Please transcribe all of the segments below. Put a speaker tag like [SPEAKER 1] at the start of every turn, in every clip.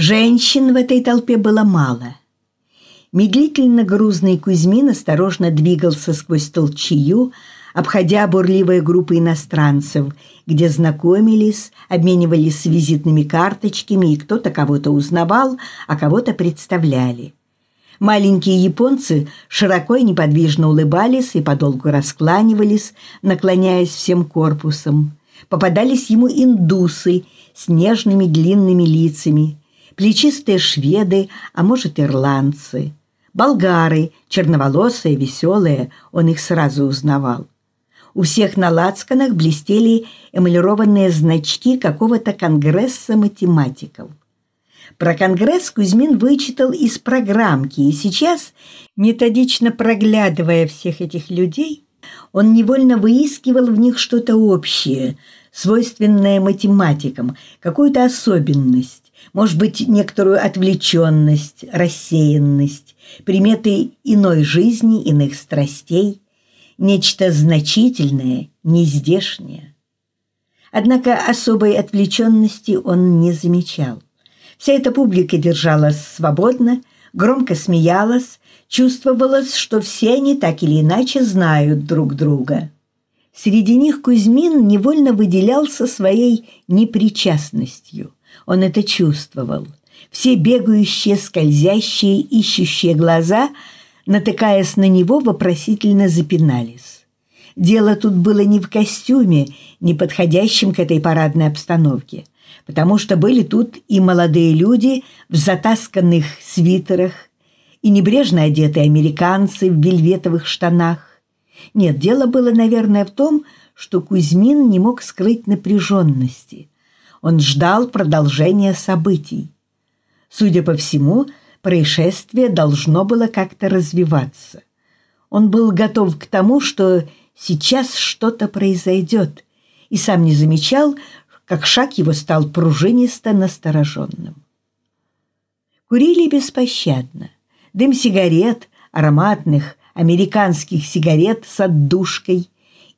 [SPEAKER 1] Женщин в этой толпе было мало. Медлительно грузный Кузьмин осторожно двигался сквозь толчью, обходя бурливые группы иностранцев, где знакомились, обменивались визитными карточками, и кто-то кого-то узнавал, а кого-то представляли. Маленькие японцы широко и неподвижно улыбались и подолгу раскланивались, наклоняясь всем корпусом. Попадались ему индусы с нежными длинными лицами, плечистые шведы, а может, ирландцы. Болгары, черноволосые, веселые, он их сразу узнавал. У всех на лацканах блестели эмалированные значки какого-то конгресса математиков. Про конгресс Кузьмин вычитал из программки, и сейчас, методично проглядывая всех этих людей, он невольно выискивал в них что-то общее, свойственное математикам, какую-то особенность может быть, некоторую отвлеченность, рассеянность, приметы иной жизни, иных страстей, нечто значительное, нездешнее. Однако особой отвлеченности он не замечал. Вся эта публика держалась свободно, громко смеялась, чувствовалось, что все они так или иначе знают друг друга. Среди них Кузьмин невольно выделялся своей непричастностью – он это чувствовал. Все бегающие, скользящие, ищущие глаза, натыкаясь на него, вопросительно запинались. Дело тут было не в костюме, не подходящем к этой парадной обстановке, потому что были тут и молодые люди в затасканных свитерах, и небрежно одетые американцы в вельветовых штанах. Нет, дело было, наверное, в том, что Кузьмин не мог скрыть напряженности – он ждал продолжения событий. Судя по всему, происшествие должно было как-то развиваться. Он был готов к тому, что сейчас что-то произойдет, и сам не замечал, как шаг его стал пружинисто настороженным. Курили беспощадно. Дым сигарет, ароматных американских сигарет с отдушкой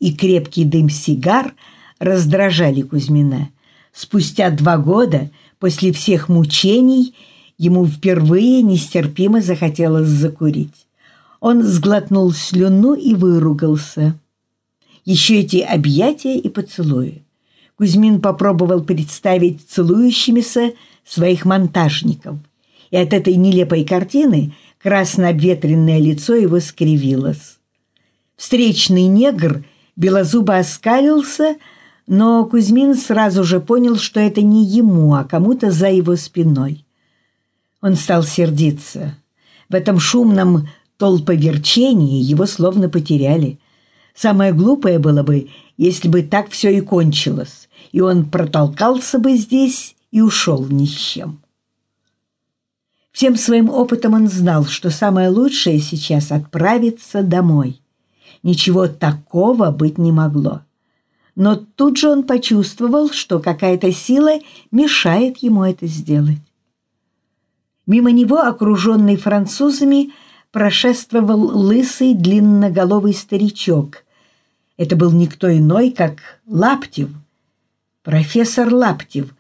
[SPEAKER 1] и крепкий дым сигар раздражали Кузьмина – Спустя два года, после всех мучений, ему впервые нестерпимо захотелось закурить. Он сглотнул слюну и выругался. Еще эти объятия и поцелуи. Кузьмин попробовал представить целующимися своих монтажников. И от этой нелепой картины красно-обветренное лицо его скривилось. Встречный негр белозубо оскалился, но Кузьмин сразу же понял, что это не ему, а кому-то за его спиной. Он стал сердиться. В этом шумном толповерчении его словно потеряли. Самое глупое было бы, если бы так все и кончилось, и он протолкался бы здесь и ушел ни с чем. Всем своим опытом он знал, что самое лучшее сейчас отправиться домой. Ничего такого быть не могло но тут же он почувствовал, что какая-то сила мешает ему это сделать. Мимо него, окруженный французами, прошествовал лысый длинноголовый старичок. Это был никто иной, как Лаптев, профессор Лаптев.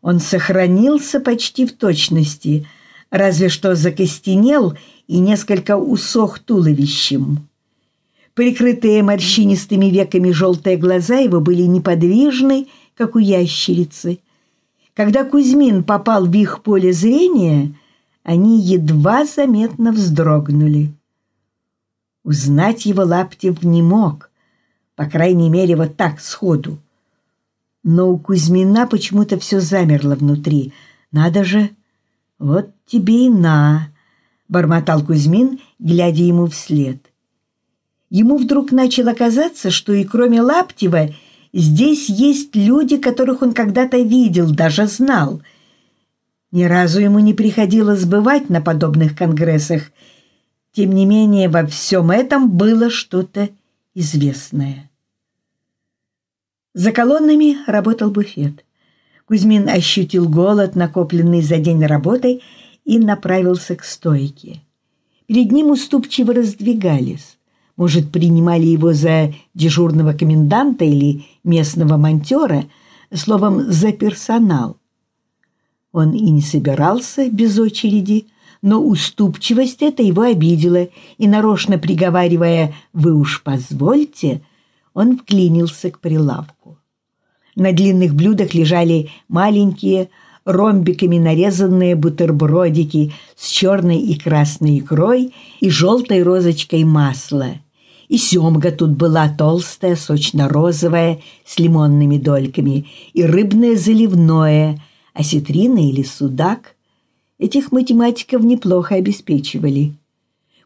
[SPEAKER 1] Он сохранился почти в точности, разве что закостенел и несколько усох туловищем. Прикрытые морщинистыми веками желтые глаза его были неподвижны, как у ящерицы. Когда Кузьмин попал в их поле зрения, они едва заметно вздрогнули. Узнать его Лаптев не мог, по крайней мере, вот так, сходу. Но у Кузьмина почему-то все замерло внутри. Надо же, вот тебе и на, бормотал Кузьмин, глядя ему вслед. Ему вдруг начало казаться, что и кроме Лаптева здесь есть люди, которых он когда-то видел, даже знал. Ни разу ему не приходилось бывать на подобных конгрессах. Тем не менее, во всем этом было что-то известное. За колоннами работал буфет. Кузьмин ощутил голод, накопленный за день работой, и направился к стойке. Перед ним уступчиво раздвигались. Может, принимали его за дежурного коменданта или местного монтера, словом, за персонал. Он и не собирался без очереди, но уступчивость эта его обидела, и, нарочно приговаривая «вы уж позвольте», он вклинился к прилавку. На длинных блюдах лежали маленькие, ромбиками нарезанные бутербродики с черной и красной икрой и желтой розочкой масла. И семга тут была толстая, сочно-розовая, с лимонными дольками, и рыбное заливное, осетрина или судак. Этих математиков неплохо обеспечивали.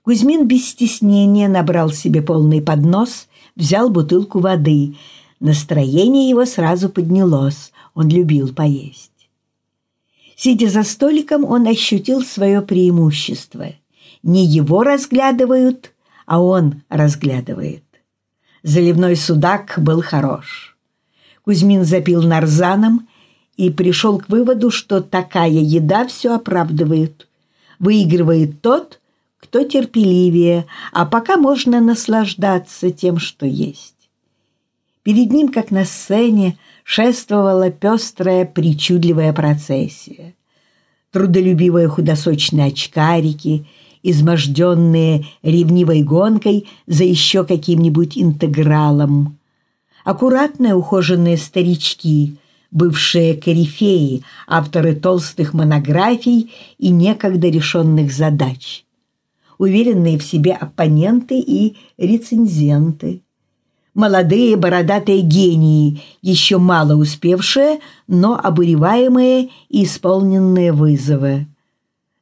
[SPEAKER 1] Кузьмин без стеснения набрал себе полный поднос, взял бутылку воды. Настроение его сразу поднялось, он любил поесть. Сидя за столиком, он ощутил свое преимущество. Не его разглядывают, а он разглядывает. Заливной судак был хорош. Кузьмин запил нарзаном и пришел к выводу, что такая еда все оправдывает. Выигрывает тот, кто терпеливее, а пока можно наслаждаться тем, что есть. Перед ним, как на сцене, шествовала пестрая, причудливая процессия. Трудолюбивые худосочные очкарики, изможденные ревнивой гонкой за еще каким-нибудь интегралом. Аккуратные ухоженные старички, бывшие корифеи, авторы толстых монографий и некогда решенных задач. Уверенные в себе оппоненты и рецензенты – молодые бородатые гении, еще мало успевшие, но обуреваемые и исполненные вызовы.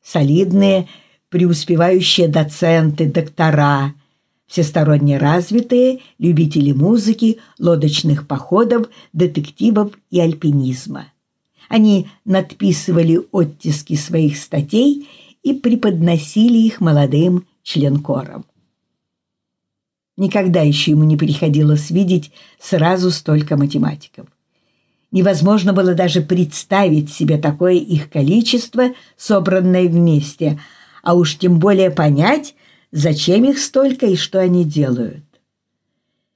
[SPEAKER 1] Солидные, преуспевающие доценты, доктора, всесторонне развитые, любители музыки, лодочных походов, детективов и альпинизма. Они надписывали оттиски своих статей и преподносили их молодым членкорам. Никогда еще ему не приходилось видеть сразу столько математиков. Невозможно было даже представить себе такое их количество, собранное вместе, а уж тем более понять, зачем их столько и что они делают.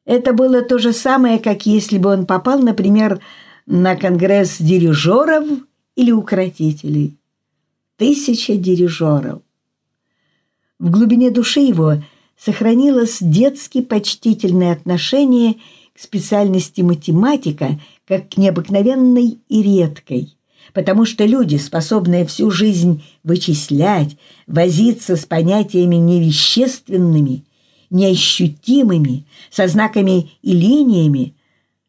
[SPEAKER 1] Это было то же самое, как если бы он попал, например, на конгресс дирижеров или укротителей. Тысяча дирижеров. В глубине души его – сохранилось детски почтительное отношение к специальности математика как к необыкновенной и редкой, потому что люди, способные всю жизнь вычислять, возиться с понятиями невещественными, неощутимыми, со знаками и линиями,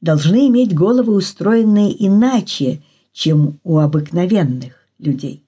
[SPEAKER 1] должны иметь головы, устроенные иначе, чем у обыкновенных людей.